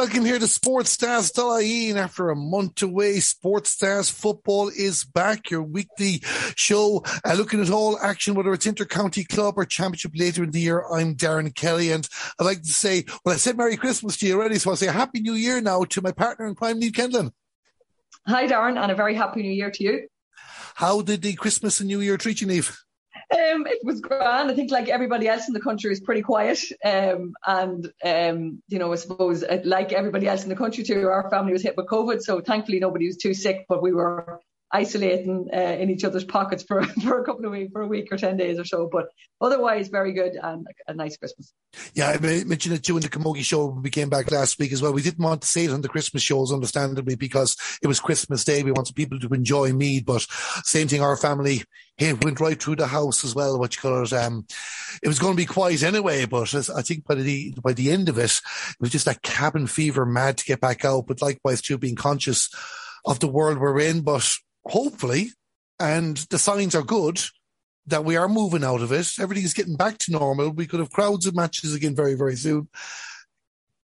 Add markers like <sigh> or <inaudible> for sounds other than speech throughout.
Welcome here to Sports Stars Ian. After a month away, Sports Stars football is back. Your weekly show, uh, looking at all action, whether it's inter-county club or championship later in the year. I'm Darren Kelly, and I'd like to say, well, I said Merry Christmas to you already, so I'll say Happy New Year now to my partner in crime, Niamh Kindlon. Hi, Darren, and a very Happy New Year to you. How did the Christmas and New Year treat you, Niamh? Um, it was grand. I think, like everybody else in the country, was pretty quiet. Um, and um, you know, I suppose, uh, like everybody else in the country too, our family was hit with COVID. So thankfully, nobody was too sick, but we were isolating uh, in each other's pockets for, <laughs> for a couple of weeks, for a week or 10 days or so. But otherwise, very good and a nice Christmas. Yeah, I mentioned it too in the Camogie show when we came back last week as well. We didn't want to say it on the Christmas shows, understandably, because it was Christmas Day. We wanted people to enjoy Meath, but same thing, our family it went right through the house as well. What you call it? Um, it was going to be quiet anyway, but I think by the by the end of it, it was just that cabin fever, mad to get back out. But likewise, too, being conscious of the world we're in. But hopefully, and the signs are good that we are moving out of it. Everything is getting back to normal. We could have crowds of matches again very, very soon.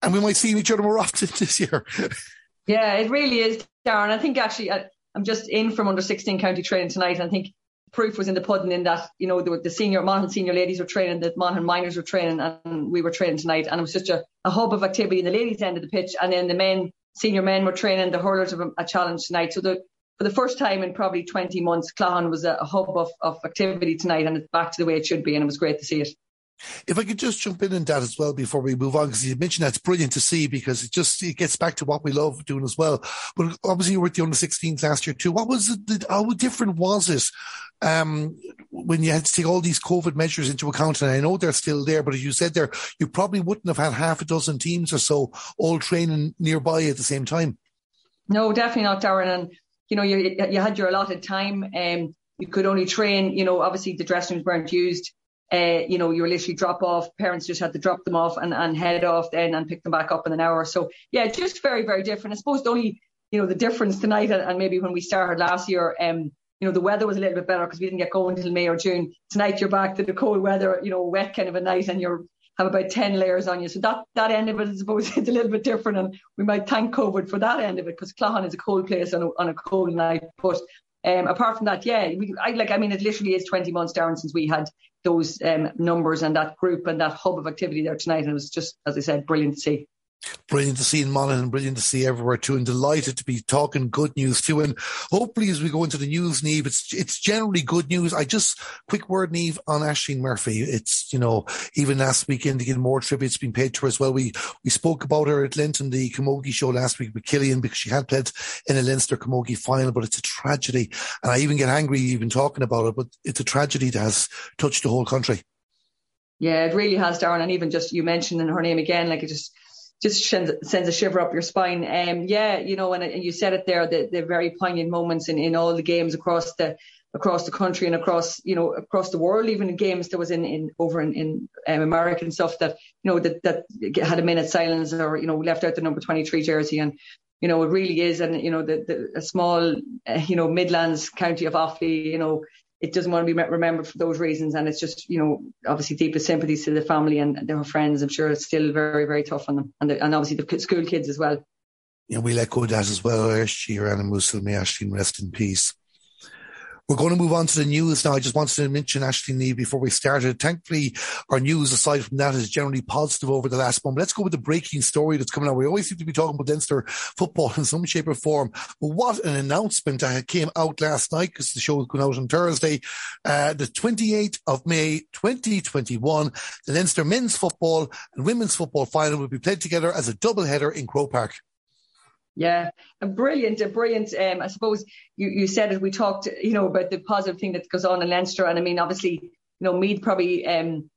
And we might see each other more <laughs> often this year. yeah, it really is, Darren. I think actually, I, am just in from under 16 county training tonight. I think proof was in the pudding in that, you know, the, the senior, Monaghan senior ladies were training, the Monaghan minors were training, and we were training tonight. And it was such a, a hub of activity in the ladies' end of the pitch. And then the men, senior men were training, the hurlers of a, a challenge tonight. So the, for the first time in probably 20 months, Claughaun was a, a hub of, of activity tonight and it's back to the way it should be. And it was great to see it. If I could just jump in on that as well before we move on, because you mentioned that's brilliant to see because it just it gets back to what we love doing as well. But obviously, you were at the under 16s last year too. What was it? How different was it um, when you had to take all these COVID measures into account? And I know they're still there, but as you said there, you probably wouldn't have had half a dozen teams or so all training nearby at the same time. No, definitely not, Darren. And you know, you you had your allotted time. Um, you could only train. You know, obviously the dressing rooms weren't used. Uh, you know, you were literally drop off. Parents just had to drop them off and, and head off then and pick them back up in an hour. So yeah, just very very different. I suppose the only you know the difference tonight and, and maybe when we started last year, um, you know, the weather was a little bit better because we didn't get going until May or June. Tonight you're back to the cold weather, you know, wet kind of a night, and you're have about 10 layers on you. So that, that end of it, I suppose, it's a little bit different. And we might thank COVID for that end of it because Claughaun is a cold place on a, on a cold night. But um, apart from that, yeah, we, I like, I mean, it literally is 20 months down since we had those um, numbers and that group and that hub of activity there tonight. And it was just, as I said, brilliant to see. Brilliant to see in Monaghan, brilliant to see everywhere too, and delighted to be talking good news too. And hopefully, as we go into the news, Niamh, it's it's generally good news. I just quick word, Niamh, on Ashling Murphy. It's you know even last weekend again more tributes being paid to her as well. We we spoke about her at Leinster, the Camogie show last week with Killian because she had played in a Leinster Camogie final, but it's a tragedy, and I even get angry even talking about it. But it's a tragedy that has touched the whole country. Yeah, it really has, Darren. And even just you mentioned her name again, like it just just sends sends a shiver up your spine. Um, yeah, you know, and, and you said it there, the, the very poignant moments in, in all the games across the across the country and across you know across the world, even in games that was in, in over in, in um, American stuff that you know that that had a minute silence or you know left out the number twenty three jersey and you know it really is and you know the, the a small uh, you know Midlands county of Offaly you know it doesn't want to be remembered for those reasons. And it's just, you know, obviously deepest sympathies to the family and their friends. I'm sure it's still very, very tough on them. And, the, and obviously the school kids as well. Yeah, we let go that as well. Shira and may Ashling rest in peace. We're going to move on to the news now. I just wanted to mention Ashling Niamh before we started. Thankfully, our news aside from that is generally positive over the last month. Let's go with the breaking story that's coming out. We always seem to be talking about Leinster football in some shape or form. But what an announcement that came out last night because the show was going out on Thursday, uh, the 28th of May, 2021. The Leinster men's football and women's football final will be played together as a double header in Croke Park. Yeah, a brilliant, a brilliant. Um, I suppose you, you said it. We talked, you know, about the positive thing that goes on in Leinster, and I mean, obviously, you know, Meath probably um,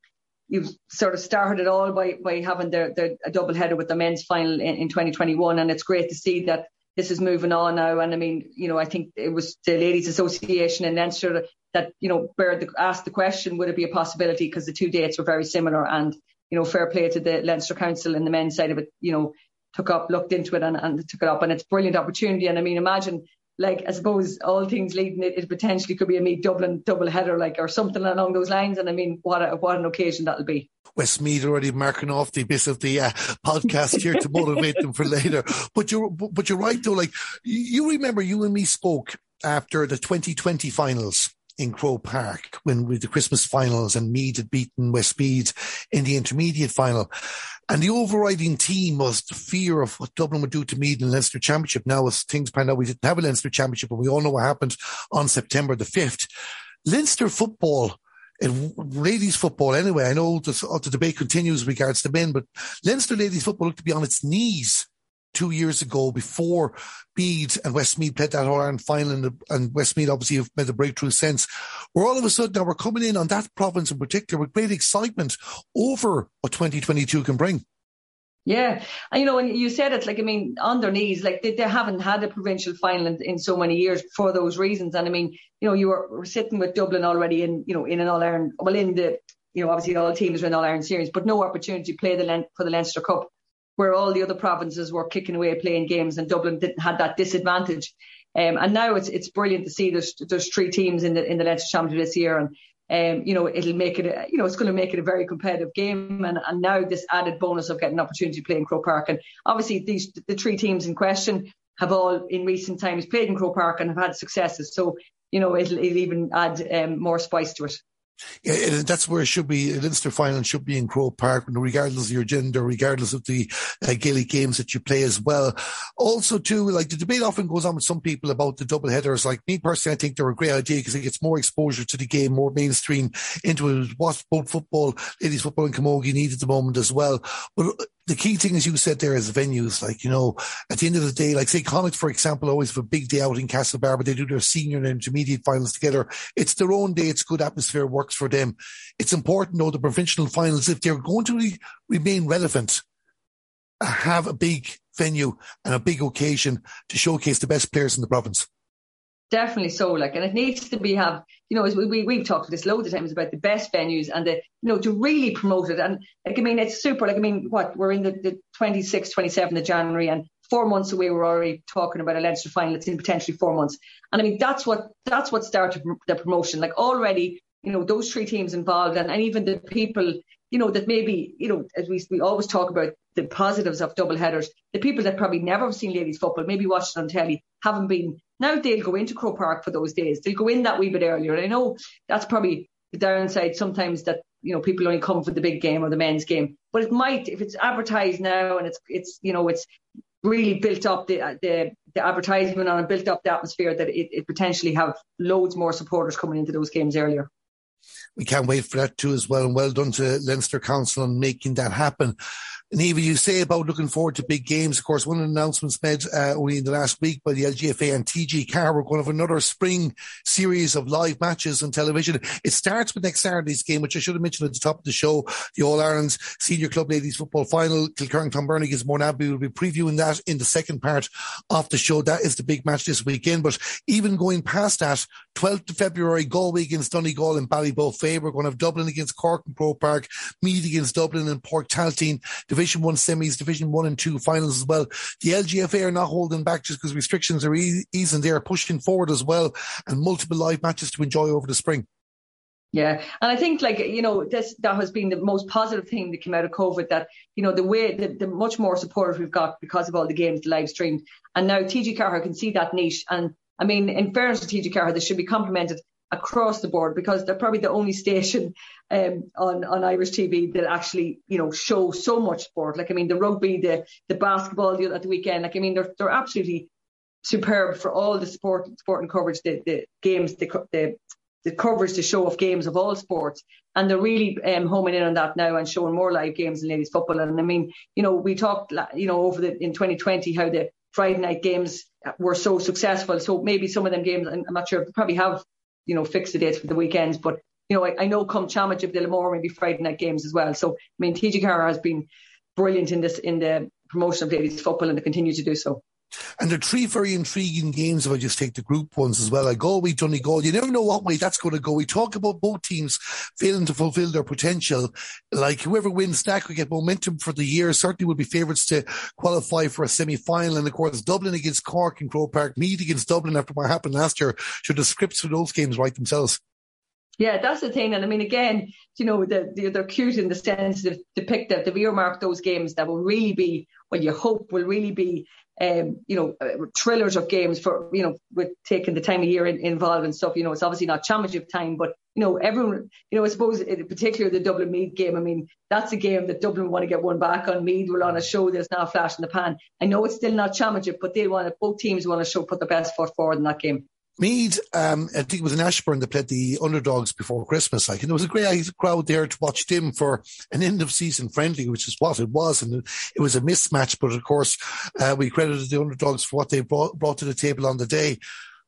you've sort of started it all by by having their, their a double header with the men's final in, in 2021, and it's great to see that this is moving on now. And I mean, you know, I think it was the Ladies Association in Leinster that you know the, asked the question, would it be a possibility? Because the two dates were very similar, and you know, fair play to the Leinster Council and the men's side of it. You know, took up, looked into it and, and took it up. And it's a brilliant opportunity. And I mean, imagine like I suppose all things leading it, it potentially could be a Meath Dublin double header, like or something along those lines. And I mean, what a, what an occasion that'll be. Westmeath already marking off the bits of the uh, podcast here to motivate them for later. But you're but you're right though. Like you remember, you and me spoke after the 2020 finals in Croke Park when with the Christmas finals and Meath had beaten Westmeath in the intermediate final. And the overriding theme was the fear of what Dublin would do to Meath in the Leinster Championship. Now, as things pan out, we didn't have a Leinster Championship, but we all know what happened on September the 5th. Leinster football, ladies football anyway, I know the, the debate continues regards to men, but Leinster ladies football looked to be on its knees two years ago before Meath and Westmeath played that All Ireland final and, and Westmeath obviously have made a breakthrough since. Where all of a sudden now we're coming in on that province in particular with great excitement over what 2022 can bring. Yeah, and you know, when you said it, like I mean, on their knees, like they, they haven't had a provincial final in, in, so many years for those reasons. And I mean, you know, you were, sitting with Dublin already in, you know, in an All Ireland, well, in the, you know, obviously all teams were in All Ireland series, but no opportunity to play the for the Leinster Cup where all the other provinces were kicking away playing games and Dublin didn't had that disadvantage. Um, and now it's it's brilliant to see there's there's three teams in the in the Leinster Championship this year, and um, you know it'll make it a, you know it's going to make it a very competitive game. And and now this added bonus of getting an opportunity to play in Croke Park, and obviously these the three teams in question have all in recent times played in Croke Park and have had successes. So you know it'll, it'll even add um, more spice to it. Yeah, that's where it should be. Leinster final should be in Croke Park, regardless of your gender, regardless of the uh, Gaelic games that you play as well. Also, too, like the debate often goes on with some people about the double headers. Like me personally, I think they're a great idea because it gets more exposure to the game, more mainstream into. What both football, ladies football and camogie need at the moment as well. But the key thing, as you said there, is venues. Like, you know, at the end of the day, like say Connacht, for example, always have a big day out in Castlebar, but they do their senior and intermediate finals together. It's their own day. It's good atmosphere, works for them. It's important though, the provincial finals, if they're going to re- remain relevant, uh, have a big venue and a big occasion to showcase the best players in the province. Definitely so, like, and it needs to be have, you know, as we, we we've talked this loads of times about the best venues and the, you know, to really promote it. And like, I mean, it's super. Like, I mean, what we're in the, the 26th, 27th of January, and four months away, we're already talking about a Leinster final. It's in potentially four months, and I mean, that's what that's what started the promotion. Like already, you know, those three teams involved, and, and even the people, you know, that maybe, you know, as we we always talk about the positives of double headers, the people that probably never have seen ladies football, maybe watched it on telly, haven't been now they'll go into Croke Park for those days. They'll go in that wee bit earlier. And I know that's probably the downside sometimes that you know people only come for the big game or the men's game. But it might if it's advertised now and it's it's you know it's really built up the the, the advertisement and built up the atmosphere that it, it potentially have loads more supporters coming into those games earlier. We can't wait for that too as well. And well done to Leinster Council on making that happen. And even you say about looking forward to big games. Of course, one announcements made uh, only in the last week by the LGFA and TG4, we're going to have another spring series of live matches on television. It starts with next Saturday's game, which I should have mentioned at the top of the show, the All Ireland's Senior Club Ladies Football Final. Kilkerrin Clonberne against Mourneabbey. We'll be previewing that in the second part of the show. That is the big match this weekend. But even going past that, 12th of February, Galway against Donegal and Ballybofey. We're going to have Dublin against Cork and Croke Park, Meath against Dublin and Páirc Tailteann. Division One semis, Division One and Two finals as well. The LGFA are not holding back just because restrictions are easing. They are pushing forward as well, and multiple live matches to enjoy over the spring. Yeah, and I think like you know this that has been the most positive thing that came out of COVID. That you know the way the, the much more support we've got because of all the games live streamed, and now TG4 can see that niche. And I mean, in fairness to TG4, they should be complimented across the board because they're probably the only station um, on on Irish TV that actually you know show so much sport. Like I mean, the rugby, the the basketball the, at the weekend. Like I mean, they're they're absolutely superb for all the sport sport and coverage, the the games, the the the coverage, the show of games of all sports, and they're really um, homing in on that now and showing more live games in ladies football. And I mean, you know, we talked, you know, over the in 2020 how the Friday night games were so successful. So maybe some of them games, I'm not sure, probably have you know, fixed the dates for the weekends. But, you know, I, I know come Championship, they'll more maybe Friday night games as well. So, I mean, TG4 has been brilliant in this, in the promotion of ladies football and they continue to do so. And there are three very intriguing games if I just take the group ones as well. I Like oh, Galway, Donegal. You never know what way that's going to go. We talk about both teams failing to fulfill their potential. Like whoever wins that could get momentum for the year. Certainly would be favourites to qualify for a semi-final. And of course, Dublin against Cork in Croke Park, Meath against Dublin after what happened last year. Should the scripts for those games write themselves? Yeah, that's the thing. And I mean, again, you know, the, the, they're cute in the sense of depict that they've earmarked those games that will really be, what you hope will really be um, you know, uh, thrillers of games for, you know, with taking the time of year in, involved and stuff. You know, it's obviously not championship time, but, you know, everyone, you know, I suppose in particular the Dublin Meath game, I mean, that's a game that Dublin want to get one back on. Meath will on a show there's now flash in the pan. I know it's still not championship, but they want to, both teams want to show, put the best foot forward in that game. Meath, um, I think it was in Ashbourne that played the underdogs before Christmas. Like, and there was a great crowd there to watch them for an end of season friendly, which is what it was. And it was a mismatch. But of course, uh, we credited the underdogs for what they brought, brought to the table on the day.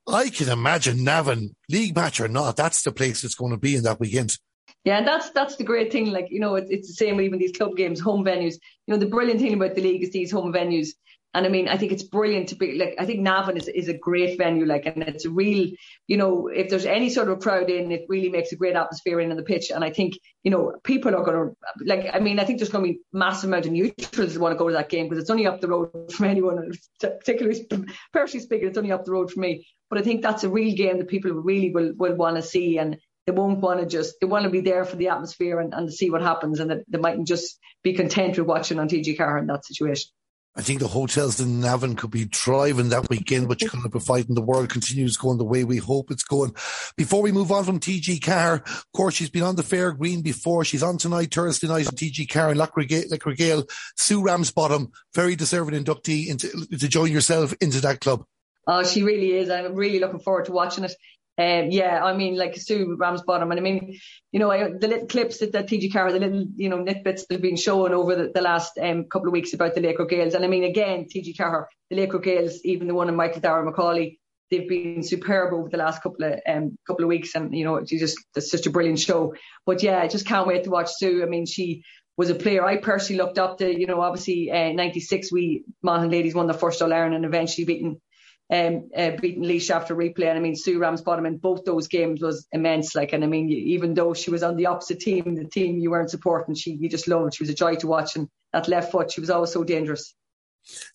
I can imagine Navan, league match or not, that's the place it's going to be in that weekend. Yeah, and that's that's the great thing. Like you know, it's, it's the same with even these club games, home venues. You know, the brilliant thing about the league is these home venues and I mean, I think it's brilliant to be like, I think Navan is, is a great venue, like, and it's a real, you know, if there's any sort of crowd in, it really makes a great atmosphere in on the pitch. And I think, you know, people are going to, like, I mean, I think there's going to be massive amount of neutrals who want to go to that game because it's only up the road <laughs> from anyone, particularly, personally speaking, it's only up the road for me. But I think that's a real game that people really will, will want to see. And they won't want to just, they want to be there for the atmosphere and, and see what happens. And that they mightn't just be content with watching on TG4 in that situation. I think the hotels in Navan could be thriving that weekend, you kind of fighting the world continues going the way we hope it's going. Before we move on from TG4, of course, she's been on the fair green before. She's on tonight, Thursday night at TG4 in Laochra Gael. Sue Ramsbottom, very deserving inductee into, to join yourself into that club. Oh, she really is. I'm really looking forward to watching it. Um, yeah, I mean, like Sue Ramsbottom, and I mean, you know, I, the little clips that, that TG4, the little, you know, nitbits that have been shown over the, the last um, couple of weeks about the Laochra Gaels. And I mean, again, TG4, the Laochra Gaels, even the one in Michael Darragh MacAuley, they've been superb over the last couple of um, couple of weeks. And, you know, it's just, it's such a brilliant show. But yeah, I just can't wait to watch Sue. I mean, she, was a player I personally looked up to. You know, obviously, uh, 96, we Monaghan ladies won the first All Ireland and eventually beaten um, uh, beating Laois after replay. And I mean, Sue Ramsbottom in both those games was immense. Like, and I mean, even though she was on the opposite team, the team you weren't supporting, she you just loved. She was a joy to watch, and that left foot, she was always so dangerous.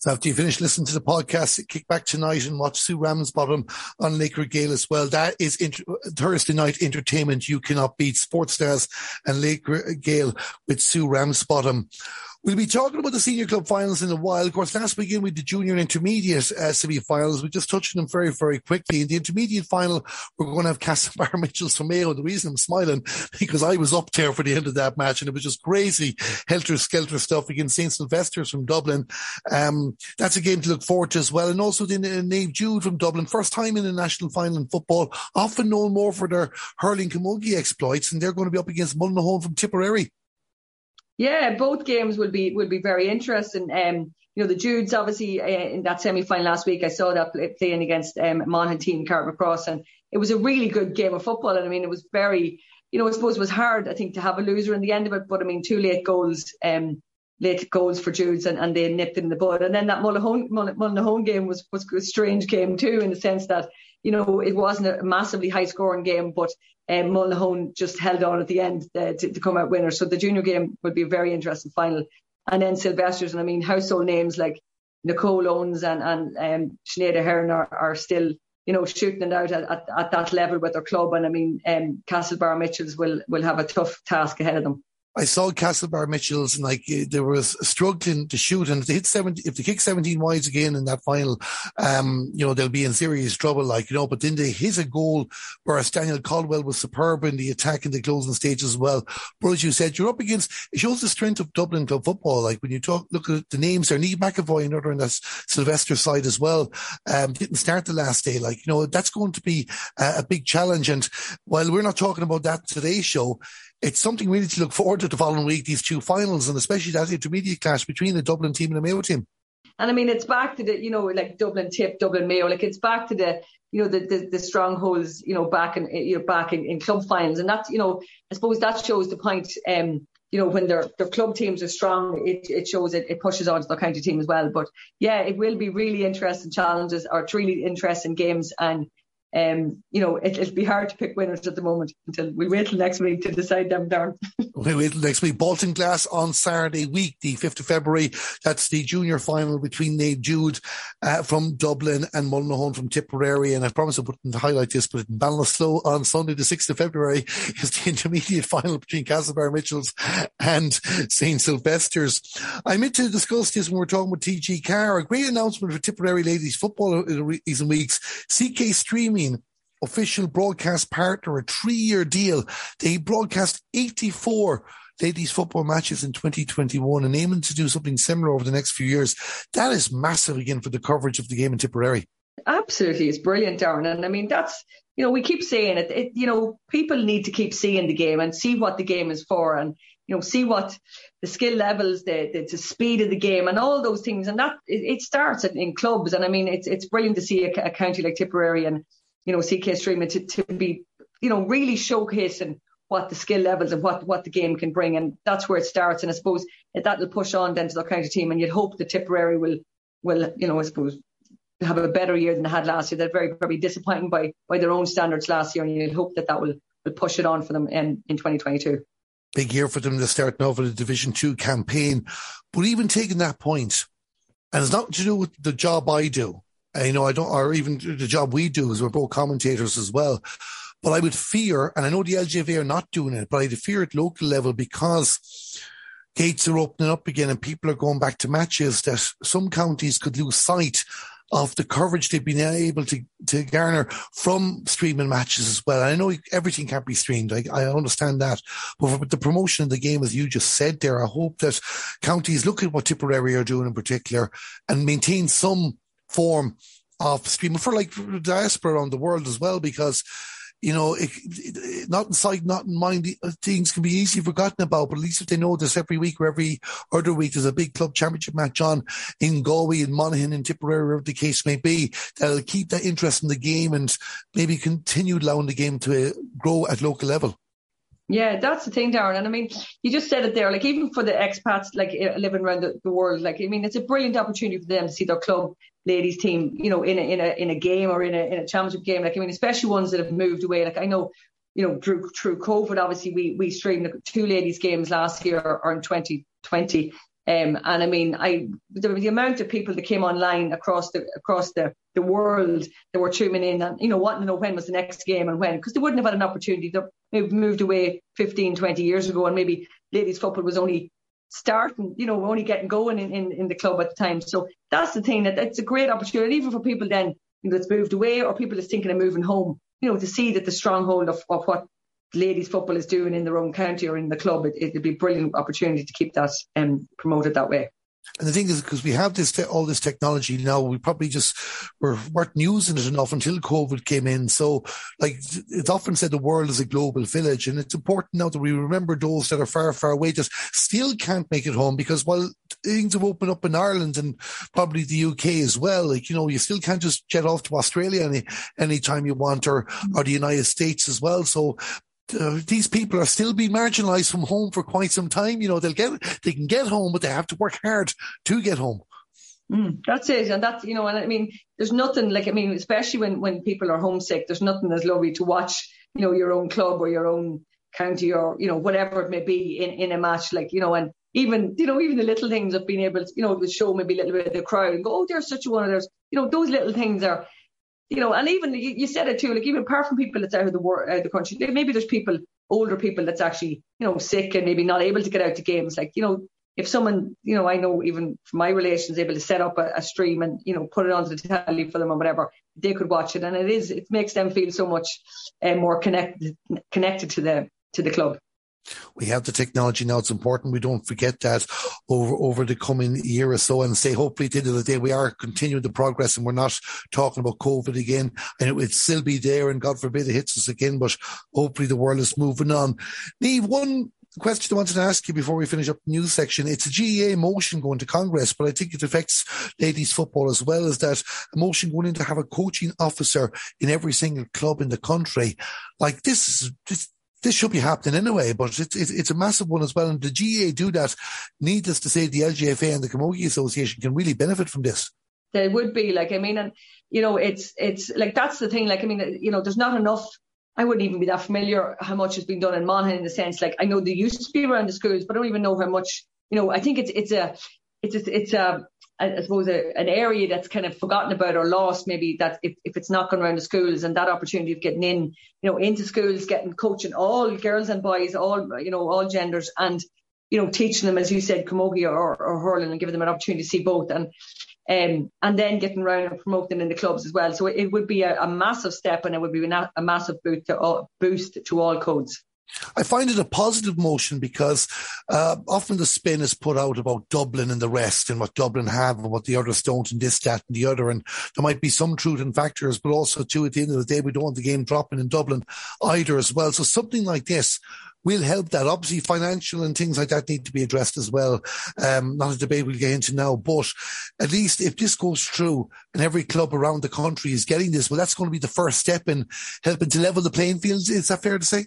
So after you finish listening to the podcast, kick back tonight and watch Sue Ramsbottom on Laochra Gael as well. That is inter- Thursday night entertainment you cannot beat. Sports Stars and Laochra Gael with Sue Ramsbottom. We'll be talking about the senior club finals in a while. Of course, last weekend we did the junior and intermediate uh, semi-finals. We just touched on them very, very quickly. In the intermediate final, we're going to have <laughs> Castlebar Mitchells from Mayo. The reason I'm smiling <laughs> because I was up there for the end of that match, and it was just crazy helter skelter stuff against St Sylvester's from Dublin. Um, that's a game to look forward to as well. And also the uh, Naomh Jude from Dublin, first time in a national final in football, often known more for their hurling camogie exploits, and they're going to be up against Mullinahone from Tipperary. Yeah, both games will be will be very interesting. Um, you know, the Judes obviously uh, in that semi final last week, I saw that play, playing against um, Monaghan team Carrickmacross, and it was a really good game of football. And I mean, it was very, you know, I suppose it was hard, I think, to have a loser in the end of it, but I mean, two late goals. Um, late goals for Judes and, and they nipped in the bud. And then that Mullinahone, Mullinahone game was, was a strange game too, in the sense that, you know, it wasn't a massively high scoring game, but um, just held on at the end uh, to, to, come out winner. So the junior game would be a very interesting final. And then Sylvester's, and I mean, household names like Nicole Owens and, and um, Sinead Aherne are, are still, you know, shooting it out at, at, at, that level with their club. And I mean, um, Castlebar Mitchells will, will have a tough task ahead of them. I saw Castlebar Mitchells and like they were struggling to shoot, and if they hit seventy, if they kick seventeen wides again in that final, um, you know they'll be in serious trouble. Like you know, but then they hit a goal, whereas Danielle Caldwell was superb in the attack in the closing stage as well. But as you said, you're up against it shows the strength of Dublin club football. Like when you talk, look at the names there, Niamh McEvoy, another on that Sylvester side as well, um, didn't start the last day. Like you know, that's going to be a, a big challenge. And while we're not talking about that today's show, it's something really to look forward to the following week, these two finals, and especially that intermediate clash between the Dublin team and the Mayo team. And I mean, it's back to the, you know, like Dublin tip, Dublin Mayo, like it's back to the, you know, the, the, the strongholds, you know, back in, you know, back in, in club finals. And that's, you know, I suppose that shows the point, um, you know, when their their club teams are strong, it, it shows it, it pushes on to their county team as well. But yeah, it will be really interesting challenges or really interesting games. And um, you know, it, will be hard to pick winners at the moment until we wait till next week to decide them, Darren. <laughs> we wait till next week. Baltinglass on Saturday week, the 5th of February. That's the junior final between Naomh Jude uh, from Dublin and Mullinahone from Tipperary. And I promise I wouldn't highlight this, but in Ballinasloe on Sunday, the 6th of February, <laughs> is the intermediate <laughs> final between Castlebar Mitchells and St. Sylvester's. I meant to discuss this when we are talking with TG4. A great announcement for Tipperary ladies football in recent weeks. CK Streaming official broadcast partner, a three year deal. They broadcast 84 ladies football matches in 2021 and aiming to do something similar over the next few years. That is massive again for the coverage of the game in Tipperary. Absolutely. It's brilliant, Darren. And I mean, that's, you know, we keep saying it, it, you know, people need to keep seeing the game and see what the game is for and, you know, see what the skill levels, the, the, the speed of the game and all those things. And that, it, it starts in, in, clubs. And I mean, it's, it's brilliant to see a, a county like Tipperary and, you know, CK streaming to, to be, you know, really showcasing what the skill levels and what, what the game can bring. And that's where it starts. And I suppose that will push on then to the county team. And you'd hope the Tipperary will, will, you know, I suppose have a better year than they had last year. They're very, very disappointing by, by their own standards last year. And you'd hope that that will, will push it on for them in, in 2022. Big year for them to start now for the Division Two campaign. But even taking that point, and it's not to do with the job I do, you know, I don't, or even the job we do, is we're both commentators as well. But I would fear, and I know the LGFA are not doing it, but I'd fear at local level because gates are opening up again and people are going back to matches that some counties could lose sight of the coverage they've been able to, to garner from streaming matches as well. I know everything can't be streamed. I, I understand that. But for the promotion of the game, as you just said there, I hope that counties look at what Tipperary are doing in particular and maintain some form of streaming for like diaspora around the world as well, because you know, it, it, not in sight, not in mind, uh, things can be easily forgotten about, but at least if they know this every week or every other week, there's a big club championship match on in Galway and Monaghan and Tipperary, wherever the case may be, that'll keep that interest in the game and maybe continue allowing the game to uh, grow at local level. Yeah, that's the thing, Darren. And I mean, you just said it there. Like even for the expats, like uh, living around the, the, world, like I mean, it's a brilliant opportunity for them to see their club ladies team, you know, in a in a in a game or in a in a championship game. Like I mean, especially ones that have moved away. Like I know, you know, through through COVID, obviously we we streamed two ladies games last year or in 2020. Um, and I mean, I the, the, amount of people that came online across the across the, the world that were tuning in and you know wanting to know when was the next game and when because they wouldn't have had an opportunity. They moved away 15, 20 years ago, and maybe ladies football was only starting, you know, only getting going in, in, in the club at the time. So that's the thing that it's a great opportunity even for people then you know, that's moved away or people that's thinking of moving home. You know, to see that the stronghold of, of what ladies football is doing in their own county or in the club, it, it'd be a brilliant opportunity to keep that um, promoted that way. And the thing is, because we have this te- all this technology now, we probably just were, weren't using it enough until COVID came in. So, like it's often said, the world is a global village, and it's important now that we remember those that are far, far away, just still can't make it home because while things have opened up in Ireland and probably the UK as well, like you know, you still can't just jet off to Australia any anytime you want, or or the United States as well. So uh, these people are still being marginalized from home for quite some time. You know, they'll get, they can get home, but they have to work hard to get home. Mm, that's it. And that's, you know, and I mean, there's nothing like, I mean, especially when, when people are homesick, there's nothing as lovely to watch, you know, your own club or your own county or, you know, whatever it may be in, in a match. Like, you know, and even, you know, even the little things of being able to, you know, to show maybe a little bit of the crowd and go, oh, there's such a one of those, you know, those little things are, you know, and even you, you said it too, like even apart from people that's out of the war, out of the country, maybe there's people, older people that's actually, you know, sick and maybe not able to get out to games. Like, you know, if someone, you know, I know even from my relations able to set up a, a, stream and, you know, put it onto the telly for them or whatever, they could watch it. And it is, it makes them feel so much uh, more connected, connected to the, to the club we have the technology now. It's important we don't forget that over over the coming year or so, and say hopefully at the end of the day we are continuing the progress, and we're not talking about COVID again, and it will still be there, and God forbid it hits us again. But hopefully the world is moving on. Niamh, one question I wanted to ask you before we finish up the news section. It's a GAA motion going to Congress, but I think it affects ladies football as well as that a motion going in to have a coaching officer in every single club in the country. Like this, is this this should be happening anyway, but it's, it's, it's a massive one as well. And the GAA do that. Needless to say, the LGFA and the Camogie Association can really benefit from this. There would be like, I mean, and you know, it's, it's like, that's the thing. Like, I mean, you know, there's not enough I wouldn't even be that familiar how much has been done in Monaghan in the sense like I know they used to be around the schools, but I don't even know how much. You know, I think it's it's a it's a, it's a I suppose a, an area that's kind of forgotten about or lost maybe that if, if it's not going around the schools and that opportunity of getting in you know into schools getting coaching all girls and boys all you know all genders and you know teaching them as you said camogie or, or hurling and giving them an opportunity to see both and um, and then getting around and promoting in the clubs as well. So it, would be a, a, massive step and it would be a, a massive boost to, all, boost to all codes. I find it a positive motion because uh, often the spin is put out about Dublin and the rest and what Dublin have and what the others don't and this, that and the other. And there might be some truth in factors, but also too, at the end of the day, we don't want the game dropping in Dublin either as well. So something like this will help that. Obviously, financial and things like that need to be addressed as well. Um, not a debate we'll get into now, but at least if this goes through and every club around the country is getting this, well, that's going to be the first step in helping to level the playing fields. Is that fair to say?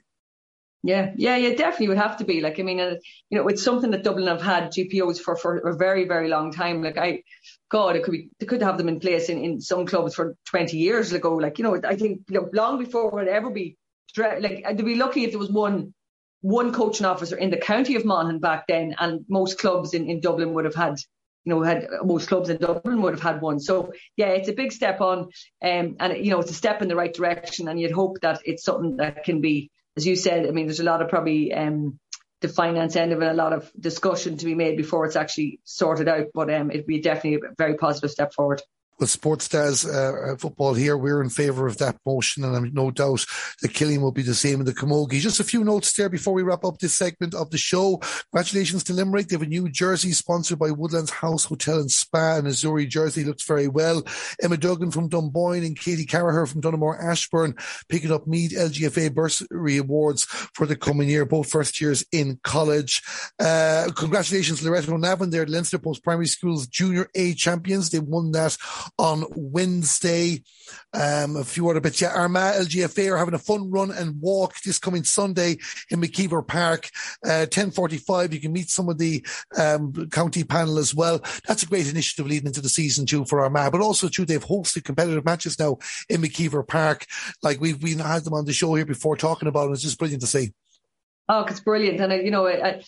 Yeah, yeah, yeah, definitely would have to be. Like, I mean, uh, you know, it's something that Dublin have had GPOs for for a very, very long time. Like, I, God, it could be they could have them in place in, in some clubs for 20 years ago. Like, you know, I think you know, long before would ever be like they'd be lucky if there was one one coaching officer in the county of Monaghan back then, and most clubs in, in Dublin would have had, you know, had most clubs in Dublin would have had one. So yeah, it's a big step on, um, and you know, it's a step in the right direction, and you'd hope that it's something that can be, as you said, I mean, there's a lot of probably um, the finance end of it, a lot of discussion to be made before it's actually sorted out, but um, it'd be definitely a very positive step forward with Sports Stars uh, uh, football here, we're in favour of that motion, and I'm no doubt the Killing will be the same in the Camogie. Just a few notes there before we wrap up this segment of the show. Congratulations to Limerick. They have a new jersey sponsored by Woodlands House Hotel and Spa, and Azuri jersey looks very well. Emma Duggan from Dunboyne and Katie Carraher from Donaghmore Ashbourne picking up Meath LGFA bursary awards for the coming year, both first years in college. Uh, congratulations, Loreto Navan. They're Leinster Post Primary School's Junior A champions. They won that on Wednesday. Um, a few other bits. Yeah, Armagh LGFA are having a fun run and walk this coming Sunday in McKeever Park. Uh, 10.45, you can meet some of the um, county panel as well. That's a great initiative leading into the season too for Armagh, but also too, they've hosted competitive matches now in McKeever Park. Like we've, we've had them on the show here before talking about it. It's just brilliant to see. Oh, it's brilliant. And, uh, you know, I,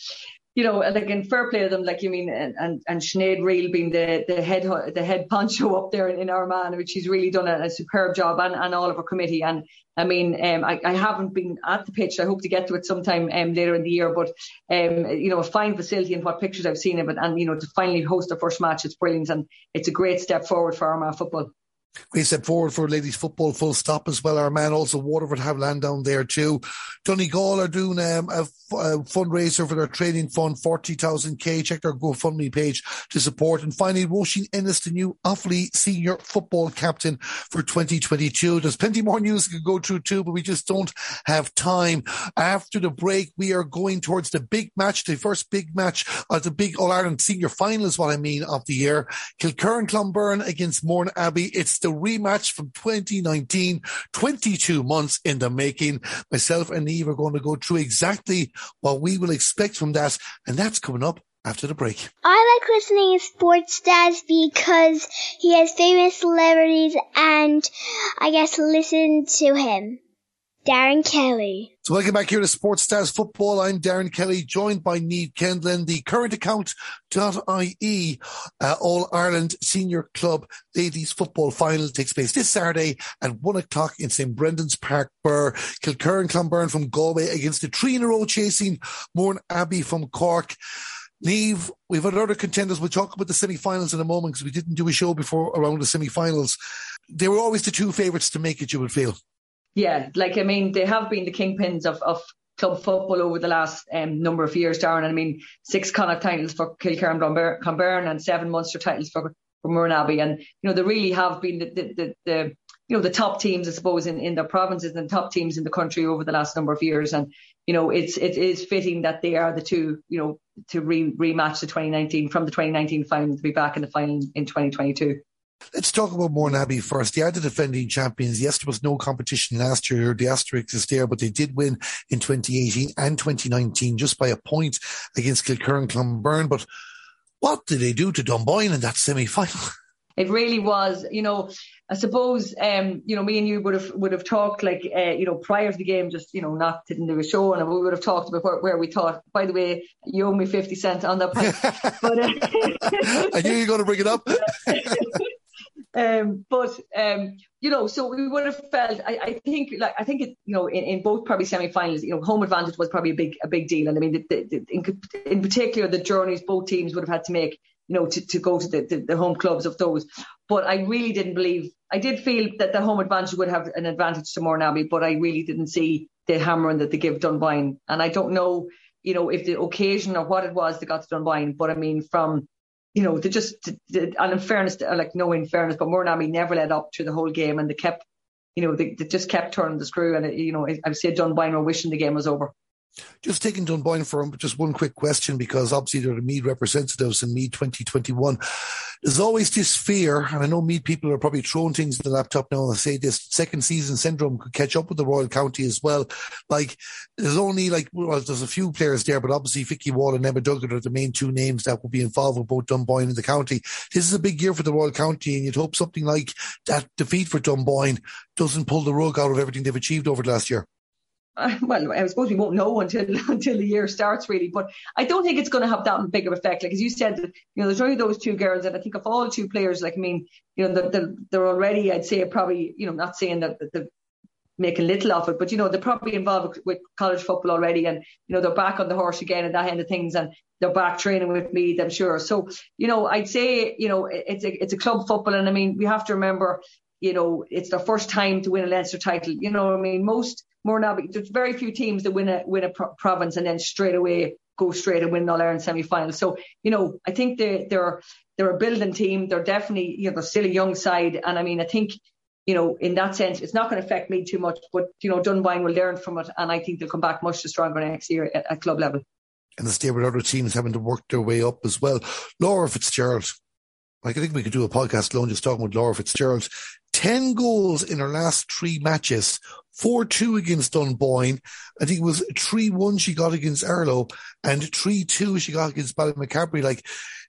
you know, like in fair play to them, like you mean, and and, and Sinead Reel being the the head the head poncho up there in, in Armagh, which she's really done a, a, superb job, and, and all of her committee. And I mean, um, I, I haven't been at the pitch. I hope to get to it sometime um, later in the year. But um, you know, a fine facility and what pictures I've seen of it, and you know, to finally host a first match, it's brilliant, and it's a great step forward for Armagh football. Great step forward for ladies football, full stop as well. Our man also Waterford have land down there too. Donegal are doing um, a, a, fundraiser for their training fund, 40,000k. Check their GoFundMe page to support. And finally, Roisin Ennis, the new Offaly senior football captain for 2022. There's plenty more news to go through too, but we just don't have time. After the break, we are going towards the big match, the first big match of the big All Ireland senior final is what I mean of the year. Kilkerrin Clonberne against Mourne Abbey. It's the rematch from 2019, 22 months in the making. Myself and Eve are going to go through exactly what we will expect from that, and that's coming up after the break. I like listening to Sports Stats because he has famous celebrities and I guess listen to him. Darren Kelly. So welcome back here to Sports Stars Football. I'm Darren Kelly, joined by Niamh Kindlon, the current account.ie uh, All Ireland Senior Club Ladies Football Final takes place this Saturday at one o'clock in St Brendan's Park, Birr. Kilkerrin Clonberne from Galway against the three in a row chasing Mourne Abbey from Cork. Niamh, we've had other contenders. We'll talk about the semi-finals in a moment because we didn't do a show before around the semi-finals. They were always the two favourites to make it, you would feel. Yeah, like I mean, they have been the kingpins of, of club football over the last um, number of years, Darren. I mean, six Connacht titles for Kilkerrin Clonberne and seven Munster titles for, for Mourne Abbey. And, you know, they really have been the, the, the, the you know, the top teams, I suppose, in, in their provinces and top teams in the country over the last number of years. And, you know, it's, it is fitting that they are the two, you know, to re, rematch the 2019 from the 2019 final to be back in the final in 2022. Let's talk about Mourneabbey first. They are the defending champions. Yes, there was no competition last year. The asterisk is there, but they did win in 2018 and 2019 just by a point against Kilkerrin Clonberne. But what did they do to Dunboyne in that semi final? <laughs> It really was, you know, I suppose, um, you know, me and you would have would have talked like, uh, you know, prior to the game, just you know, not didn't do a show, and we would have talked about where, where we thought. By the way, you owe me fifty cents on that point. <laughs> but, uh, I knew you were going to bring it up. <laughs> Um, but um, you know, so we would have felt. I, I think, like I think, it, you know, in, in both probably semi-finals, you know, home advantage was probably a big a big deal. And I mean, the, the, in, in particular, the journeys both teams would have had to make, you know, to, to go to the, the, the home clubs of those. But I really didn't believe. I did feel that the home advantage would have an advantage to Mourneabbey, but I really didn't see the hammering that they give Dunboyne. And I don't know, you know, if the occasion or what it was that got to Dunboyne. But I mean, from you know, they just, and in fairness, like no, in fairness, but Mourneabbey never let up through the whole game, and they kept, you know, they, they just kept turning the screw, and it, you know, I would say Dunboyne were wishing the game was over. Just taking Dunboyne for just one quick question, because obviously there are Meath representatives in Meath 2021. There's always this fear, and I know Meath people are probably throwing things at the laptop now and say this second season syndrome could catch up with the Royal County as well. Like, there's only like, well, there's a few players there, but obviously Vicky Wall and Emma Duggan are the main two names that will be involved with both Dunboyne and the county. This is a big year for the Royal County, and you'd hope something like that defeat for Dunboyne doesn't pull the rug out of everything they've achieved over the last year. <laughs> well, I suppose we won't know until <laughs> until the year starts really. But I don't think it's going to have that big of effect. Like as you said, you know, there's only those two girls, and I think of all two players, like I mean, you know, they're, they're already, I'd say, probably, you know, not saying that they're making little of it, but you know, they're probably involved with college football already, and you know, they're back on the horse again and that end of things, and they're back training with me, I'm sure. So, you know, I'd say, you know, it's a it's a club football, and I mean, we have to remember, you know, it's their first time to win a Leinster title. You know, I mean, most Mourneabbey, there's very few teams that win a win a pro- province and then straight away go straight and win an All Ireland semi final. So you know, I think they they're they're a building team. They're definitely you know they're still a young side, and I mean I think you know in that sense it's not going to affect me too much. But you know Dunboyne will learn from it, and I think they'll come back much stronger next year at, at club level. And the stable other teams having to work their way up as well. Laura Fitzgerald, like I think we could do a podcast alone just talking with Laura Fitzgerald. 10 goals in her last three matches, 4 2 against Dunboyne. I think it was 3 1 she got against Erlo and 3 2 she got against Ballymacarbry. Like,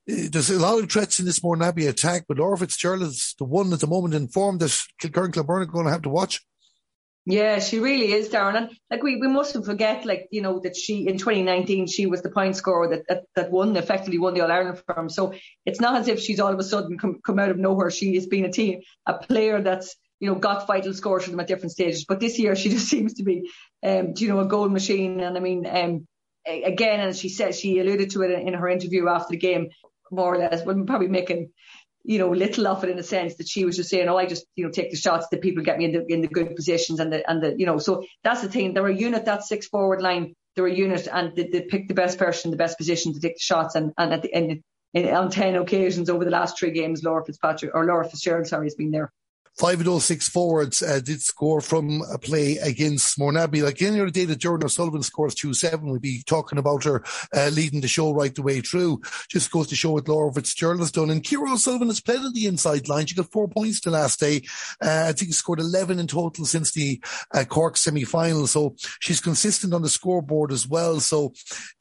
eh, there's a lot of threats in this Mourneabbey attack, but Laura Fitzgerald is the one at the moment informed that Kilkerrin Clonberne are going to have to watch. Yeah, she really is, Darren. And like we, we mustn't forget, like, you know, that she in 2019 she was the point scorer that that, that won, effectively won the All Ireland for him. So it's not as if she's all of a sudden come, come out of nowhere. She has been a team, a player that's, you know, got vital scores for them at different stages. But this year <laughs> she just seems to be um, you know, a gold machine. And I mean, um again, and she said she alluded to it in her interview after the game, more or less, but probably making you know, little of it in a sense that she was just saying, oh, I just, you know, take the shots that people get me in the in the good positions and the and the, you know, so that's the thing. They're a unit, that six forward line, they're a unit, and they, they pick the best person, the best position to take the shots, and and at the end. On ten occasions over the last three games, Laura Fitzpatrick or Laura Fitzgerald, sorry, has been there. Five of those six forwards uh, did score from a play against Mourneabbey. Like any other day that Doireann O'Sullivan scores 2-7, we'd be talking about her uh, leading the show right the way through. Just goes to show what Laura Fitzgerald has done. And Ciara O'Sullivan has played on the inside line. She got four points the last day. Uh, I think she scored 11 in total since the uh, Cork semi-final. So she's consistent on the scoreboard as well. So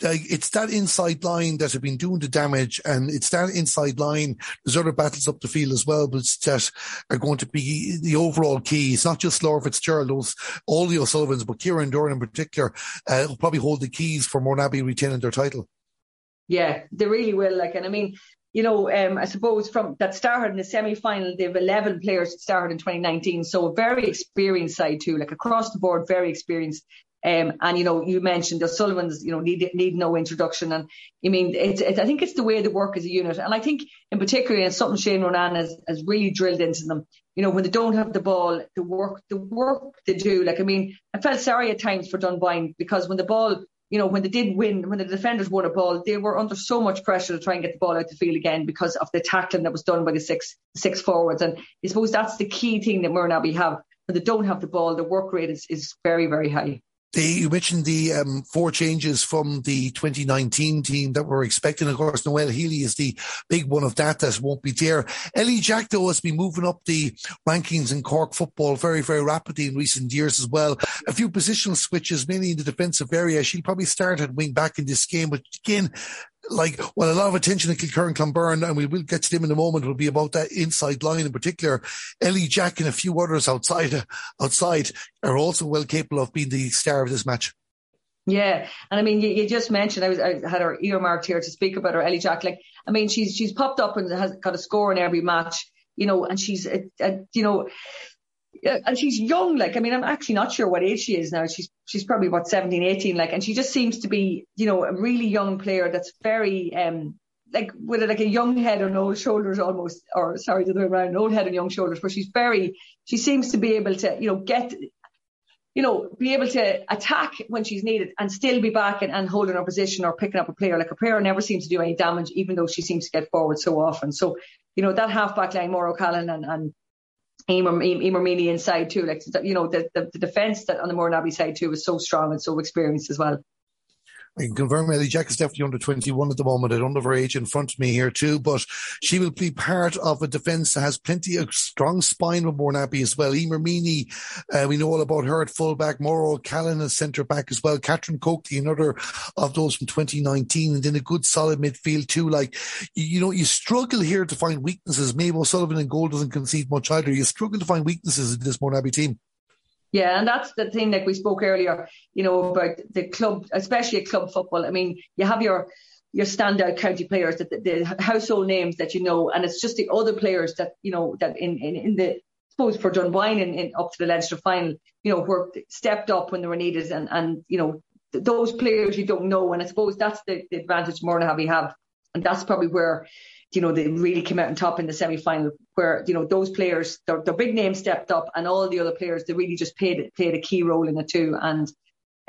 uh, it's that inside line that have been doing the damage and it's that inside line. There's other battles up the field as well, but that are going to be the overall key. It's not just Laura Fitzgerald, those, all the O'Sullivans, but Kieran Doran in particular uh, will probably hold the keys for Mourneabbey retaining their title. Yeah, they really will. Like, and I mean, you know, um, I suppose from that started in the semi final, they have 11 players that started in 2019. So a very experienced side too, like across the board, very experienced. Um, and you know, you mentioned the Sullivans, you know, need need no introduction. And I mean, it's, it's I think it's the way they work as a unit. And I think in particular, and something Shane Ronayne has, has really drilled into them. You know, when they don't have the ball, the work the work they do. Like I mean, I felt sorry at times for Dunboyne because when the ball, you know, when they did win, when the defenders won a ball, they were under so much pressure to try and get the ball out the field again because of the tackling that was done by the six six forwards. And I suppose that's the key thing that Mourneabbey have. When they don't have the ball, the work rate is, is very, very high. You mentioned the um, four changes from the 2019 team that we're expecting. Of course, Noel Healy is the big one of that that won't be there. Ellie Jack, though, has been moving up the rankings in Cork football very, very rapidly in recent years as well. A few positional switches, mainly in the defensive area. She'll probably start at wing back in this game, but again, like, well, a lot of attention at Kilkerrin and Clonberne, and we will get to them in a moment, will be about that inside line in particular. Ellie Jack and a few others outside, outside are also well capable of being the star of this match. Yeah, and I mean, you, you just mentioned I was I had her earmarked here to speak about her Ellie Jack. Like, I mean, she's she's popped up and has got a score in every match, you know, and she's a, a, you know and she's young, like, I mean, I'm actually not sure what age she is now. She's, she's probably about 17, 18, like, and she just seems to be, you know, a really young player that's very, um, like, with like a young head on old shoulders almost, or sorry, the other way around, old head and young shoulders, but she's very, she seems to be able to, you know, get, you know, be able to attack when she's needed and still be back and, and holding her position or picking up a player. Like a player never seems to do any damage, even though she seems to get forward so often. So, you know, that half back line, Maura O'Callaghan and, and Emer, Emer Meany inside too. Like you know, the, the, the defence that on the Mourneabbey side too was so strong and so experienced as well. I can confirm Ellie Jack is definitely under 21 at the moment. I don't have her age in front of me here too, but she will be part of a defence that has plenty of strong spine with Mourneabbey as well. Emer Meany, uh, we know all about her at fullback. Maura O'Callaghan as centre back as well. Catherine Coakley, another of those from 2019, and then a good solid midfield too. Like, you, know, you struggle here to find weaknesses. Mabel Sullivan in goal doesn't concede much either. You struggle to find weaknesses in this Mourneabbey team. Yeah, and that's the thing that we spoke earlier, you know, about the club, especially club football. I mean, you have your your standout county players, the, the household names that you know, and it's just the other players that you know that in in, in the I suppose for Dunboyne in, in up to the Leinster final, you know, were stepped up when they were needed, and and you know th- those players you don't know, and I suppose that's the, the advantage Mourneabbey have, and that's probably where you know, they really came out on top in the semi final where, you know, those players, their, their big names stepped up and all the other players, they really just played, played a key role in it too. And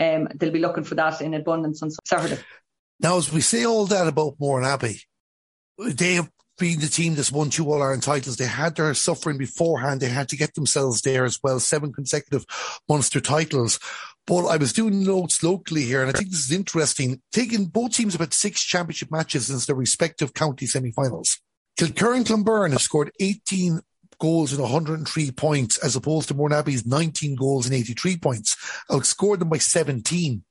um, they'll be looking for that in abundance on Saturday. Now, as we say all that about Mourneabbey, they have been the team that's won two All Ireland titles. They had their suffering beforehand. They had to get themselves there as well. Seven consecutive Munster titles. But I was doing notes locally here, and I think this is interesting. Taking both teams about six championship matches since their respective county semi-finals. Kilkerrin and Clonberne have scored 18 goals and 103 points, as opposed to Mourneabbey's 19 goals and 83 points. Outscored them by 17.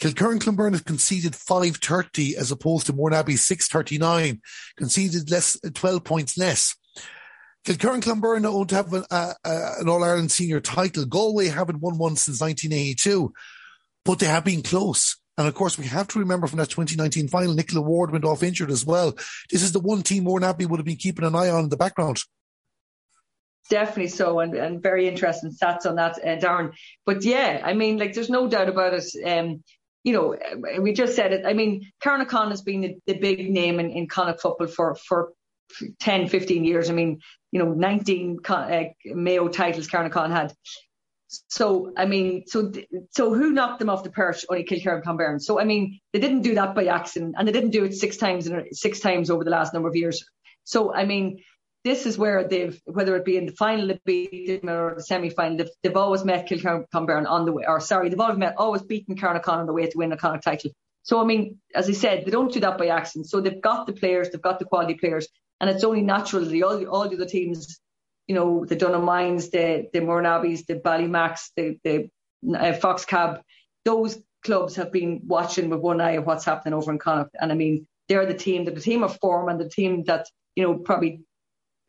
Kilkerrin and Clonberne have conceded 530 as opposed to Mourneabbey's 639, conceded less, 12 points less. Kilkerrin and Clonberne don't have an, uh, uh, an All Ireland senior title. Galway haven't won one since 1982, but they have been close. And of course, we have to remember from that 2019 final, Nicola Ward went off injured as well. This is the one team Mourneabbey would have been keeping an eye on in the background. Definitely so, and, and very interesting stats on that, uh, Darren. But yeah, I mean, like, there's no doubt about it. Um, you know, we just said it. I mean, Carnacon has been the, the big name in, in Connacht football for, for 10, 15 years. I mean, you know, 19 uh, Mayo titles Carnacon had. So, I mean, so so who knocked them off the perch? Only Kilkerrin and. So, I mean, they didn't do that by accident, and they didn't do it six times in, six times over the last number of years. So, I mean, this is where they've, whether it be in the final, the or the semi-final, they've, they've always met Kilkerrin Clonberne on the way, or sorry, they've always met, always beaten Carnacon on the way to win a Connacht title. So, I mean, as I said, they don't do that by accident. So they've got the players, they've got the quality players, and it's only natural that all, all the other teams, you know, the Donaghmoynes, the, the Mourneabbeys, the Ballymac's, the, the uh, Fox Cab, those clubs have been watching with one eye of what's happening over in Connacht. And I mean, they're the team, the team of form and the team that, you know, probably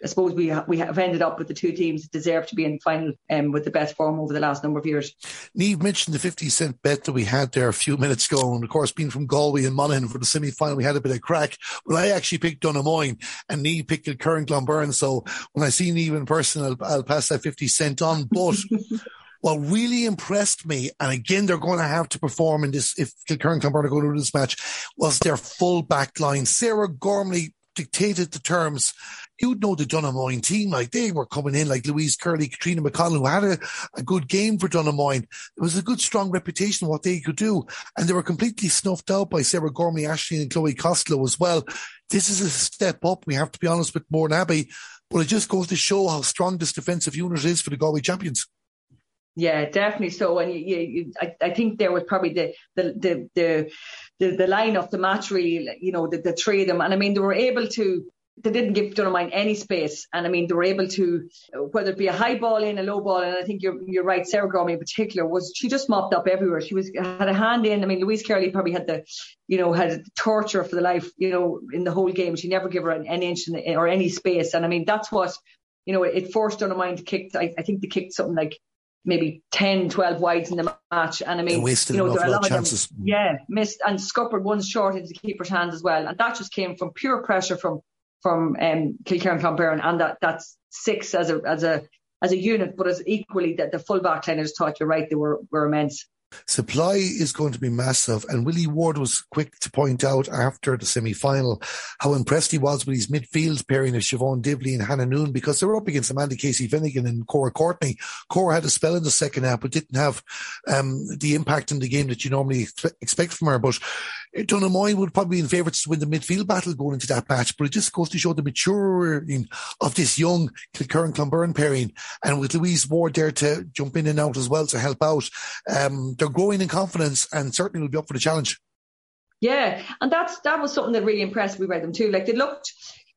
I suppose we ha- we have ended up with the two teams that deserve to be in the final um, with the best form over the last number of years. Niamh mentioned the 50 cent bet that we had there a few minutes ago. And of course, being from Galway and Monaghan for the semi final, we had a bit of crack. But I actually picked Donaghmoyne and Niamh picked Kilkerrin Clonberne. So when I see Niamh in person, I'll, I'll pass that 50 cent on. But <laughs> what really impressed me, and again, they're going to have to perform in this if Kilkerrin and Clonberne are going to this match, was their full back line. Sarah Gormley dictated the terms. You'd know the Donaghmoyne team, like they were coming in like Louise Curley, Katrina McConnell, who had a, a good game for Donaghmoyne. It was a good, strong reputation what they could do. And they were completely snuffed out by Sarah Gormley, Ashley and Chloe Costello as well. This is a step up. We have to be honest with Mourneabbey, but it just goes to show how strong this defensive unit is for the Galway champions. Yeah, definitely so. And you, you, I, I think there was probably the the the the the, the line of the match really, you know, the, the three of them. And I mean, they were able to they didn't give Donaghmoyne any space. And I mean, they were able to, whether it be a high ball in, a low ball, and I think you're, you're right, Sarah Gormley in particular was, she just mopped up everywhere. She was, had a hand in. I mean, Louise Curley probably had the, you know, had torture for the life, you know, in the whole game. She never gave her an, an inch the, or any space. And I mean, that's what, you know, it forced Donaghmoyne to kick, I, I think they kicked something like maybe 10, 12 wides in the match. And I mean, wasted you know, there are a lot of of them, chances. yeah, missed and scuppered one short into the keeper's hands as well. And that just came from pure pressure from from um, Kilkerrin Clonberne, and that that's six as a as a as a unit, but as equally that the full back line, I just thought you're right, they were were immense. Supply is going to be massive, and Willie Ward was quick to point out after the semi-final how impressed he was with his midfield pairing of Siobhan Divilly and Hannah Noone because they were up against Amanda Casey Finnegan and Cora Courtney. Cora had a spell in the second half, but didn't have um, the impact in the game that you normally expect from her. But Donaghmoyne would probably be in favourites to win the midfield battle going into that match, but it just goes to show the maturing of this young Kilkerrin Clonberne pairing, and with Louise Ward there to jump in and out as well to help out. Um, they're growing in confidence and certainly will be up for the challenge. Yeah, and that's that was something that really impressed me by them too. Like they looked,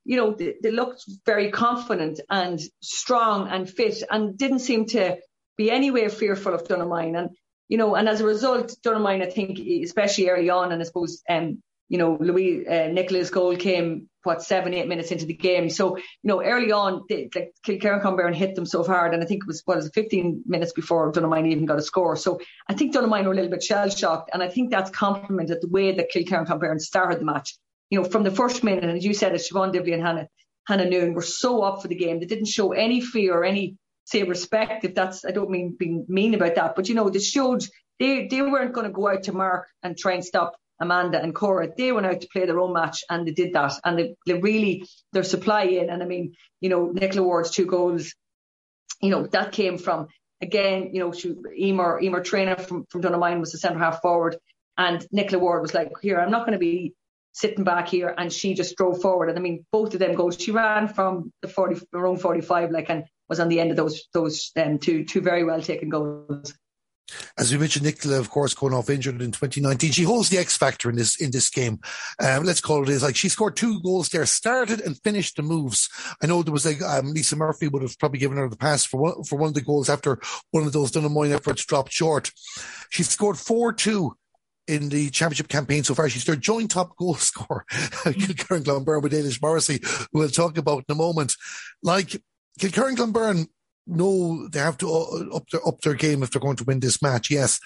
you know, they, they looked very confident and strong and fit, and didn't seem to be anywhere fearful of Donaghmoyne. And you know, and as a result, Donaghmoyne, I think, especially early on, and I suppose, um, you know, Louis uh, Nicola's goal came what seven, eight minutes into the game. So, you know, early on, they, like Kilkerrin Clonberne hit them so hard, and I think it was what was it, 15 minutes before Donaghmoyne even got a score. So I think Donaghmoyne were a little bit shell shocked, and I think that's complemented the way that Kilkerrin Clonberne started the match. You know, from the first minute, and as you said, it's Siobhan Divilly and Hannah Hannah Noon were so up for the game. They didn't show any fear or any say respect. If that's, I don't mean being mean about that, but you know, they showed they they weren't going to go out to mark and try and stop Amanda and Cora, they went out to play their own match and they did that. And they, they really, their supply in, and I mean, you know, Nicola Ward's two goals, you know, that came from, again, you know, she, Emer, Emer Trainer from, from Donaghmoyne was the centre half forward. And Nicola Ward was like, here, I'm not going to be sitting back here. And she just drove forward. And I mean, both of them goals, she ran from the 40, around 45, like, and was on the end of those, those um, two, two very well taken goals. As we mentioned, Nicola, of course, going off injured in 2019. She holds the X factor in this in this game. Um, let's call it is like she scored two goals there, started and finished the moves. I know there was like um, Lisa Murphy would have probably given her the pass for one for one of the goals after one of those Donaghmoyne efforts dropped short. She scored four two in the championship campaign so far. She's their joint top <laughs> goal scorer, Kilkerrin Clonberne with Eilish Morrissey, who we'll talk about in a moment. Like Kilkerrin Clonberne know they have to uh, up their up their game if they're going to win this match. Yes.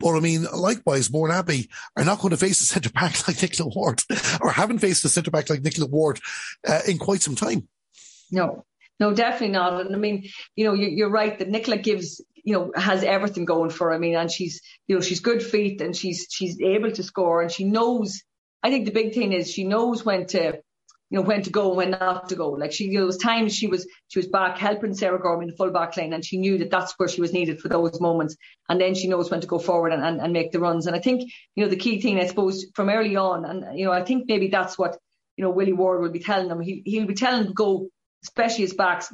But I mean, likewise, Mourneabbey are not going to face a centre back <laughs> like Nicola Ward, or haven't faced a centre back like Nicola Ward uh, in quite some time. No, no, definitely not. And I mean, you know, you, are right that Nicola gives, you know, has everything going for her. I mean, and she's, you know, she's good feet and she's she's able to score and she knows. I think the big thing is she knows when to you know, when to go and when not to go. Like she, there was times she was, she was back helping Sarah Gormley in the full back line and she knew that that's where she was needed for those moments. And then she knows when to go forward and, and, and make the runs. And I think, you know, the key thing, I suppose, from early on, and, you know, I think maybe that's what, you know, Willie Ward will be telling them. He, he'll be telling them go, especially his backs,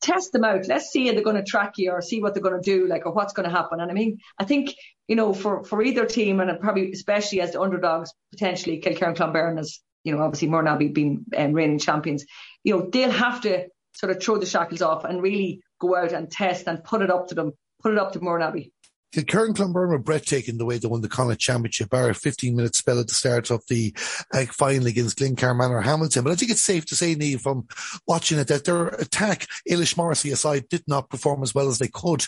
test them out. Let's see if they're going to track you or see what they're going to do, like, or what's going to happen. And I mean, I think, you know, for, for either team and probably especially as the underdogs, potentially Kilkerrin Clonberne as you know, obviously Mourneabbey being um, reigning champions, you know, they'll have to sort of throw the shackles off and really go out and test and put it up to them, put it up to Mourneabbey. Kilkerrin Clonberne were breathtaking the way they won the Connacht Championship. Our 15 minute spell at the start of the uh, final against Glencar Manorhamilton. But I think it's safe to say, Niamh, from watching it, that their attack, Eilish Morrissey aside, did not perform as well as they could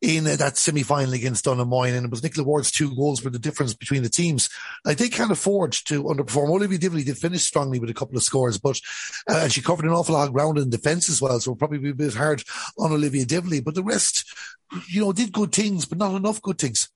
in uh, that semi final against Donaghmoyne. And it was Nicola Ward's two goals were the difference between the teams. Like they can't afford to underperform. Olivia Divilly did finish strongly with a couple of scores, but uh, and she covered an awful lot of ground in defence as well. So it'll probably be a bit hard on Olivia Divilly. But the rest, you know, did good things, but not enough good things.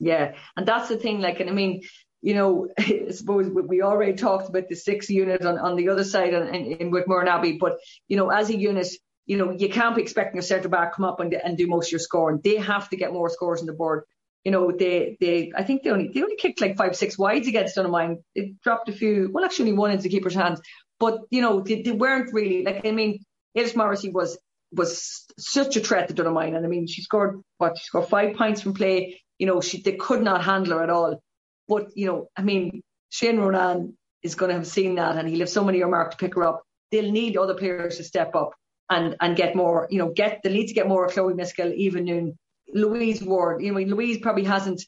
Yeah, and that's the thing. Like, and I mean, you know, <laughs> I suppose we already talked about the six unit on, on the other side and, and, and with Mourneabbey, but you know, as a unit, you know, you can't be expecting a centre back come up and, and do most of your scoring. They have to get more scores on the board. You know, they they I think they only they only kicked like five six wides against Donaghmoyne. They dropped a few, well, actually one into the keeper's hands. But you know, they, they weren't really like I mean, Eilish Morrissey was was such a threat to Donaghmoyne. And I mean, she scored what? She scored five points from play. You know, she they could not handle her at all. But you know, I mean, Shane Ronayne is going to have seen that, and he'll have somebody earmarked to pick her up. They'll need other players to step up and and get more. You know, get the need to get more of Chloe Miskell, even Noone, Louise Ward. You know, Louise probably hasn't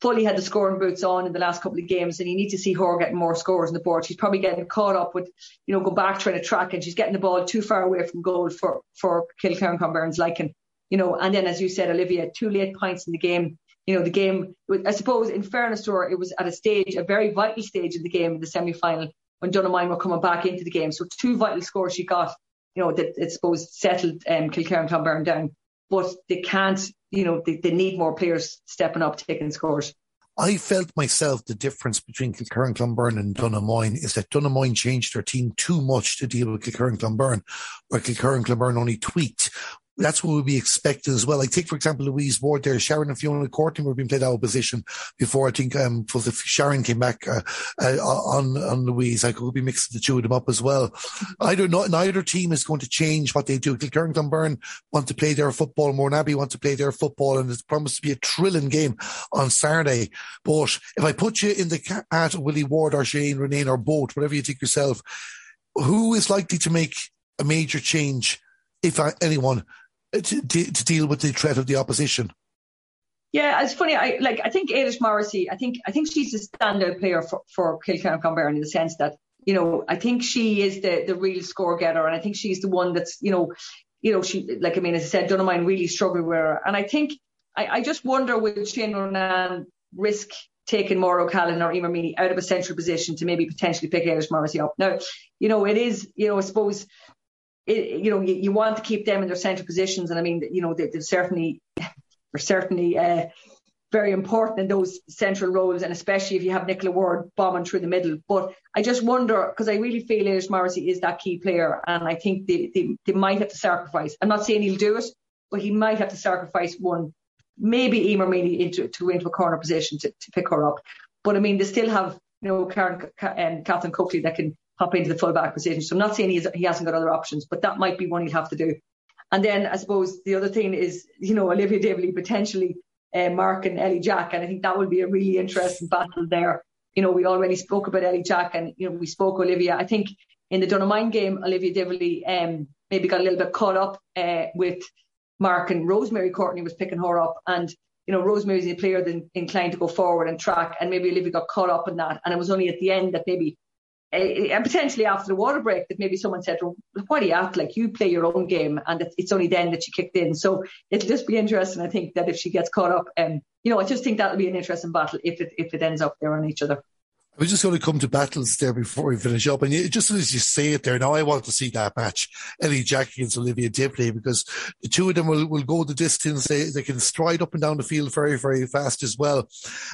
fully had the scoring boots on in the last couple of games, and you need to see her getting more scores on the board. She's probably getting caught up with, you know, go back trying to track, and she's getting the ball too far away from goal for for Kilkerrin-Clonberne's liking. You know, and then as you said, Olivia, two late points in the game. You know, the game. I suppose, in fairness to her, it was at a stage, a very vital stage of the game, in the semi final, when Donaghmoyne were coming back into the game. So two vital scores she got. You know, that I suppose settled um, Kilkerrin-Clonberne down but they can't, you know, they, they need more players stepping up, taking scores. I felt myself the difference between Kilkerrin-Clonberne and Donaghmoyne is that Donaghmoyne changed their team too much to deal with Kilkerrin-Clonberne, where Kilkerrin-Clonberne only tweaked that's what we'd be expecting as well. Like take for example Louise Ward there, Sharon and Fiona Courtney were being played out of position before I think um for the Sharon came back uh, uh, on on Louise. I could be mixing the two of them up as well. I don't know. Neither team is going to change what they do. Kilkerrin-Clonberne want to play their football. Mourneabbey want to play their football, and it's promised to be a thrilling game on Saturday. But if I put you in the cat Willie Ward or Shane Ronayne or both, whatever you think yourself, who is likely to make a major change, if anyone, Uh, to, to deal with the threat of the opposition. Yeah, it's funny. I like. I think Eilish Morrissey. I think. I think she's a standout player for for Kilkerrin-Clonberne in the sense that you know. I think she is the the real score getter, and I think she's the one that's you know, you know. She like. I mean, as I said, Donaghmoyne really struggled with her, and I think. I, I just wonder would Shane Ronayne risk taking Maura O'Callaghan or Emer Meany out of a central position to maybe potentially pick Eilish Morrissey up. Now, you know, it is, you know, I suppose it, you know, you, you, want to keep them in their central positions. And I mean, you know, they, are certainly, <laughs> they're certainly uh, very important in those central roles, and especially if you have Nicola Ward bombing through the middle. But I just wonder, because I really feel Eilish Morrissey is that key player, and I think they, they, they might have to sacrifice. I'm not saying he'll do it, but he might have to sacrifice one, maybe Emer Meany into to into a corner position to, to pick her up. But I mean, they still have you know Karen and um, Catherine Coakley that can hop into the fullback position. So I'm not saying he's, he hasn't got other options, but that might be one he'll have to do. And then I suppose the other thing is, you know, Olivia Divilly potentially uh, Mark and Ellie Jack, and I think that will be a really interesting battle there. You know, we already spoke about Ellie Jack, and you know, we spoke Olivia. I think in the Donaghmoyne game, Olivia Divilly um, maybe got a little bit caught up uh, with Mark and Rosemary Courtney was picking her up, and you know, Rosemary's a player that inclined to go forward and track, and maybe Olivia got caught up in that, and it was only at the end that maybe and potentially after the water break that maybe someone said, well, what are you at? Like you play your own game and it's only then that she kicked in. So it'll just be interesting. I think that if she gets caught up, and um, you know, I just think that'll be an interesting battle if it, if it ends up there on each other. We're just going to come to battles there before we finish up. And just as you say it there, now I want to see that match, Ellie Jack against Olivia Divilly, because the two of them will, will go the distance. They, they can stride up and down the field very, very fast as well.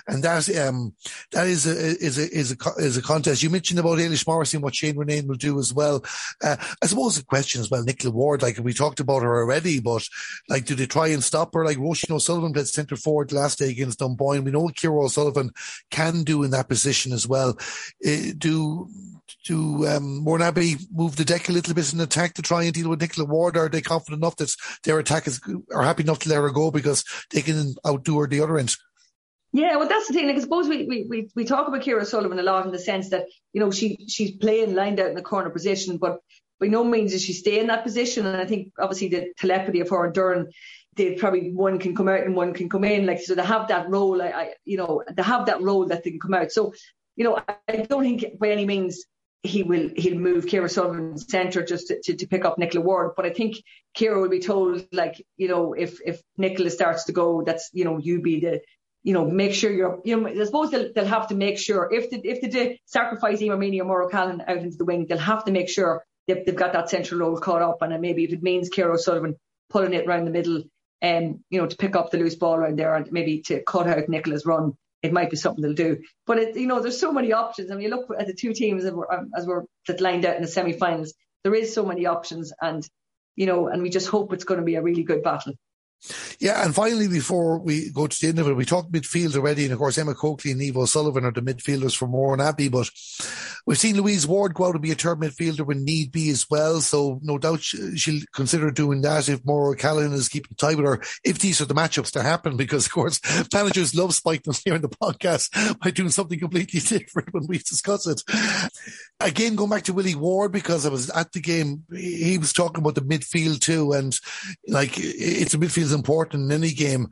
And that, um, that is a, is a, is a, is a contest. You mentioned about Eilish Morrissey and what Shane Ronayne will do as well. Uh, I suppose the question as well, Nicola Ward, like we talked about her already, but like, do they try and stop her? Like Roisin O'Sullivan played centre forward last day against Dunboyne. We know Ciara O'Sullivan can do in that position as well. Uh, do do um, Mourneabbey move the deck a little bit in attack to try and deal with Nicola Ward? Are they confident enough that their attack is are happy enough to let her go because they can outdo her the other end? Yeah, well, that's the thing. Like, I suppose we, we, we, we talk about Ciara Sullivan a lot in the sense that, you know, she she's playing lined out in the corner position, but by no means does she stay in that position. And I think obviously the telepathy of her and Doireann, they probably one can come out and one can come in. Like so, they have that role. I, I, you know, they have that role that they can come out. So you know, I don't think by any means he will he'll move Ciara Sullivan centre just to, to, to, pick up Nicola Ward. But I think Ciara will be told like, you know, if if Nicola starts to go, that's you know, you be the you know, make sure you're, you know, I suppose they'll, they'll have to make sure if the, if they sacrifice Emer Meany or O'Callaghan out into the wing, they'll have to make sure they've, they've got that central role caught up. And maybe if it means Ciara Sullivan pulling it around the middle, um, you know, to pick up the loose ball around there and maybe to cut out Nicola's run, it might be something they'll do. But it, you know, there's so many options. I mean, you look at the two teams as we're, um, as we're that lined out in the semi-finals. There is so many options, and you know, and we just hope it's going to be a really good battle. Yeah, and finally, before we go to the end of it, we talked midfield already, and of course, Emma Coakley and Eva Sullivan are the midfielders for abbey But We've seen Louise Ward go out and be a third midfielder when need be as well. So no doubt she'll consider doing that if Maura Callahan is keeping tight with her, if these are the matchups to happen, because of course <laughs> managers love spiking us <laughs> here in the podcast by doing something completely <laughs> different when we discuss it. Again, going back to Willie Ward, because I was at the game, he was talking about the midfield too. And like, it's a midfield is important in any game.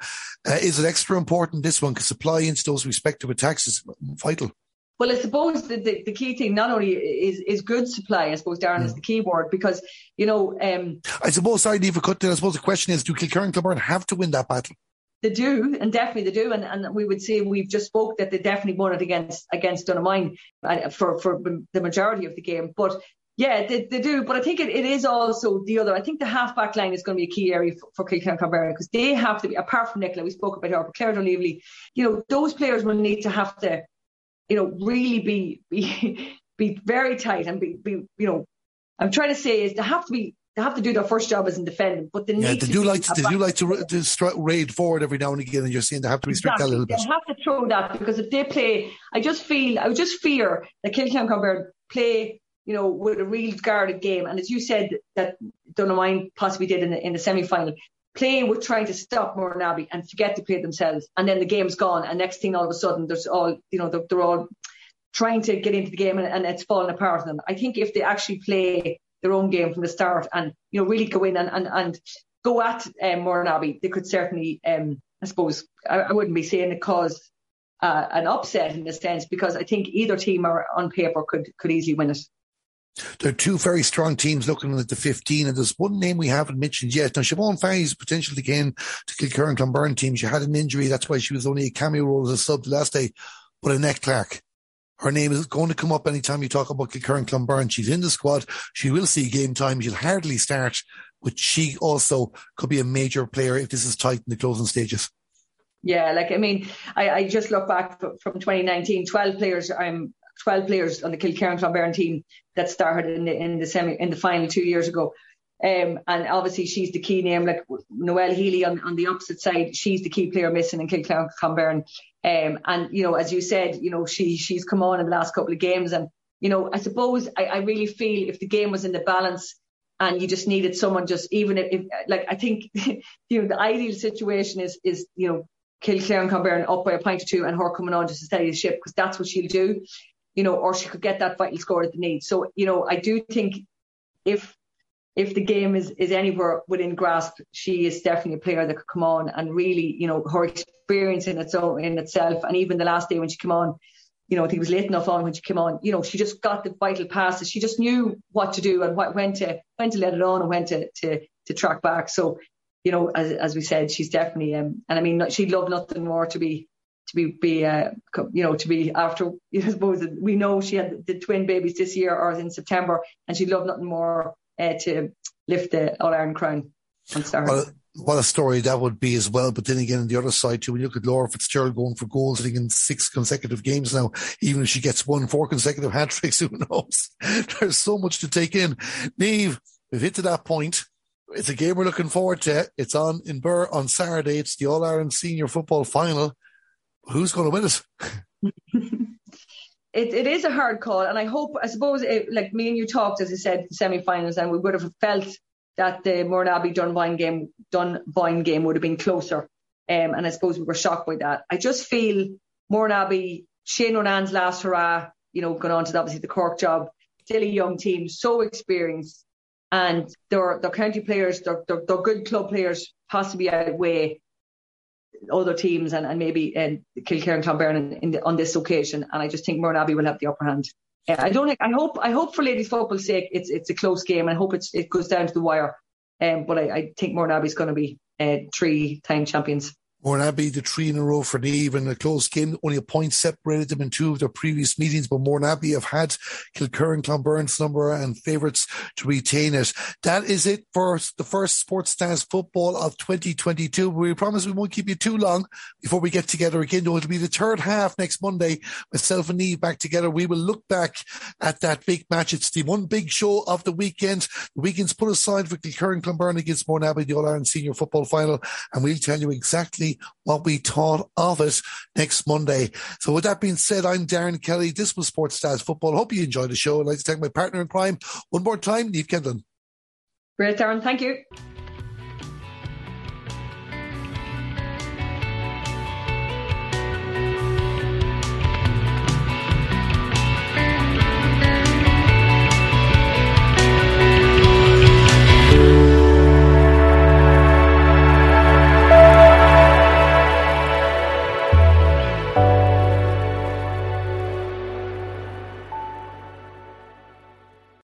Uh, is it extra important this one? Because supply into those respective attacks is vital. Well, I suppose the, the, the, key thing not only is is good supply, I suppose, Darren, mm. is the key word because, you know. Um, I suppose, sorry, Eva cut I suppose the question is do Kilkerrin and have to win that battle? They do, and definitely they do. And, and we would say we've just spoke that they definitely won it against against Donaghmoyne uh, for, for the majority of the game. But yeah, they, they do. But I think it, it is also the other. I think the half back line is going to be a key area for, for Kilkerrin because they have to be, apart from Nicola, we spoke about her, but Claire Dunleavy, you know, those players will need to have to you know, really be be be very tight and be, be you know, I'm trying to say is they have to be they have to do their first job as in defending, but they yeah, need they do like to, they do like to, to raid forward every now and again, and you're saying they have to restrict exactly. that a little bit. They have to throw that because if they play, I just feel I just fear that Kilkerrin Clonberne play, you know, with a real guarded game, and as you said that Donaghmoyne possibly did in the in the semi final playing with trying to stop Mourneabbey and forget to play themselves. And then the game's gone. And next thing, all of a sudden, there's all, you know, they're, they're all trying to get into the game and, and it's falling apart for them. I think if they actually play their own game from the start and, you know, really go in and, and, and go at um, Mourneabbey, they could certainly, um, I suppose, I, I wouldn't be saying it caused uh, an upset in a sense because I think either team are, on paper could could easily win it. There are two very strong teams looking at the 15, and there's one name we haven't mentioned yet. Now, Siobhan Farry's potential to gain to Kilkerrin Clonberne team. She had an injury. That's why she was only a cameo role as a sub last day. But Annette Clark, her name is going to come up anytime you talk about Kilkerrin Clonberne. She's in the squad. She will see game time. She'll hardly start, but she also could be a major player if this is tight in the closing stages. Yeah, like I mean, I, I just look back from 2019, 12 players. I'm 12 players on the Kilkerrin Clonberne team that started in the in the semi in the final two years ago. Um, and obviously she's the key name, like Noelle Healy on, on the opposite side, she's the key player missing in Kilkerrin Clonberne. Um, and you know, as you said, you know, she she's come on in the last couple of games, and you know, I suppose I, I really feel if the game was in the balance and you just needed someone just even if, if like I think <laughs> you know the ideal situation is is you know Kilkerrin Clonberne up by a point or two and her coming on just to steady the ship because that's what she'll do you know, or she could get that vital score at the need. So, you know, I do think if if the game is, is anywhere within grasp, she is definitely a player that could come on and really, you know, her experience in its own in itself, and even the last day when she came on, you know, I think it was late enough on when she came on, you know, she just got the vital passes. She just knew what to do and what, when to when to let it on and when to to to track back. So, you know, as as we said, she's definitely um, and I mean, she'd love nothing more to be to be, be uh, you know, to be after, <laughs> I suppose we know she had the twin babies this year or in September, and she'd love nothing more uh, to lift the All Ireland crown on Saturday. Well, what a story that would be as well. But then again, on the other side too, when you look at Laura Fitzgerald going for goals, I think in six consecutive games now, even if she gets one, four consecutive <laughs> hat tricks, who knows? <laughs> There's so much to take in. Niamh, we've hit to that point. It's a game we're looking forward to. It's on in Birr on Saturday. It's the All Ireland Senior Football Final who's going to win it? <laughs> it, it is a hard call, and I hope, I suppose, it, like me and you talked, as I said, semi-finals, and we would have felt that the Mourneabbey Dunboyne game, Dunboyne game would have been closer, um, and I suppose we were shocked by that. I just feel Mourneabbey, Shane Ronayne's last hurrah, you know, going on to obviously the Cork job, still a young team, so experienced, and they're, they're county players, they're, they're, they're good club players, possibly outweigh other teams and, and maybe uh, Kilkerrin and the, on this occasion. And I just think Mourneabbey will have the upper hand. I don't. I hope. I hope for ladies football's sake, it's it's a close game. I hope it's it goes down to the wire. Um, but I, I think Mourneabbey's going to be uh, three time champions. Mourneabbey, the three in a row for Niamh in a close game. Only a point separated them in two of their previous meetings, but Mourneabbey have had Kilkerrin, Clonberne's number and favourites to retain it. That is it for the first Sports Stars football of 2022. We promise we won't keep you too long before we get together again. Though it'll be the third half next Monday. Myself and Niamh back together. We will look back at that big match. It's the one big show of the weekend. The weekend's put aside for Kilkerrin, Clonberne against Mourneabbey, the All Ireland Senior Football Final, and we'll tell you exactly see what we thought of it next Monday. So with that being said, I'm Darren Kelly. This was Sports Stats Football. Hope you enjoyed the show. I'd like to thank my partner in crime one more time, Niamh Kindlon. Great, Darren. Thank you.